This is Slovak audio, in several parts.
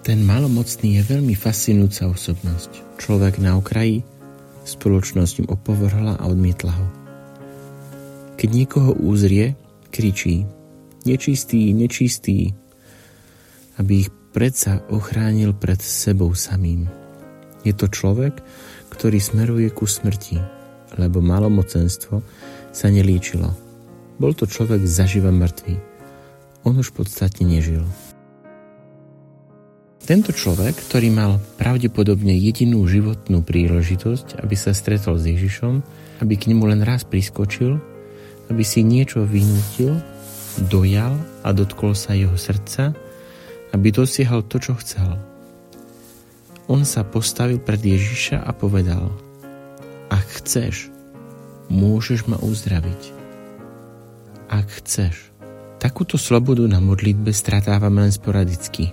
Ten malomocný je veľmi fascinujúca osobnosť. Človek na okraji, spoločnosť mu opovrhla a odmietla ho. Keď niekoho úzrie, kričí nečistý, nečistý, aby ich predsa ochránil pred sebou samým. Je to človek, ktorý smeruje ku smrti, lebo malomocenstvo sa nelíčilo. Bol to človek zaživa mŕtvý. On už v podstate nežil. Tento človek, ktorý mal pravdepodobne jedinú životnú príležitosť, aby sa stretol s Ježišom, aby k nemu len raz priskočil, aby si niečo vynútil, dojal a dotkol sa jeho srdca, aby dosiahol to, čo chcel. On sa postavil pred Ježiša a povedal, ak chceš, môžeš ma uzdraviť. Ak chceš. Takúto slobodu na modlitbe stratávame len sporadicky.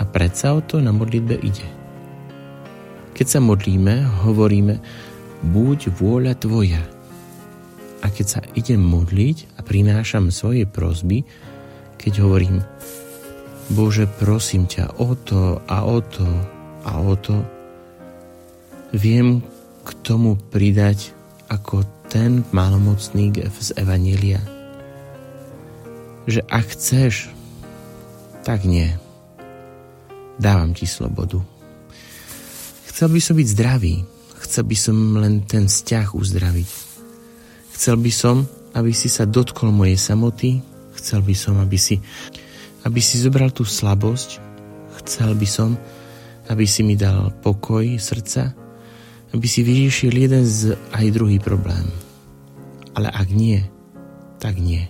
A predsa o to na modlitbe ide. Keď sa modlíme, hovoríme, buď vôľa tvoja. A keď sa idem modliť a prinášam svoje prosby, keď hovorím, Bože, prosím ťa o to a o to a o to, viem k tomu pridať ako ten malomocný z Evanília, že ak chceš, tak nie. Dávam ti slobodu. Chcel by som byť zdravý. Chcel by som len ten vzťah uzdraviť. Chcel by som, aby si sa dotkol mojej samoty. Chcel by som, aby si, aby si zobral tú slabosť. Chcel by som, aby si mi dal pokoj srdca, aby si vyriešil jeden z aj druhý problém. Ale ak nie, tak nie.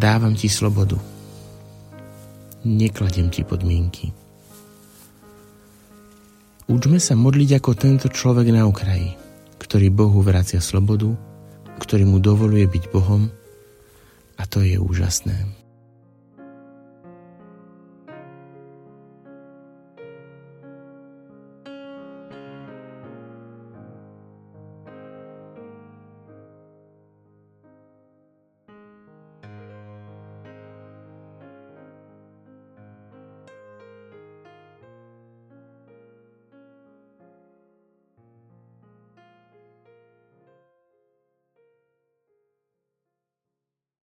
Dávam ti slobodu nekladem ti podmienky. Učme sa modliť ako tento človek na okraji, ktorý Bohu vracia slobodu, ktorý mu dovoluje byť Bohom a to je úžasné.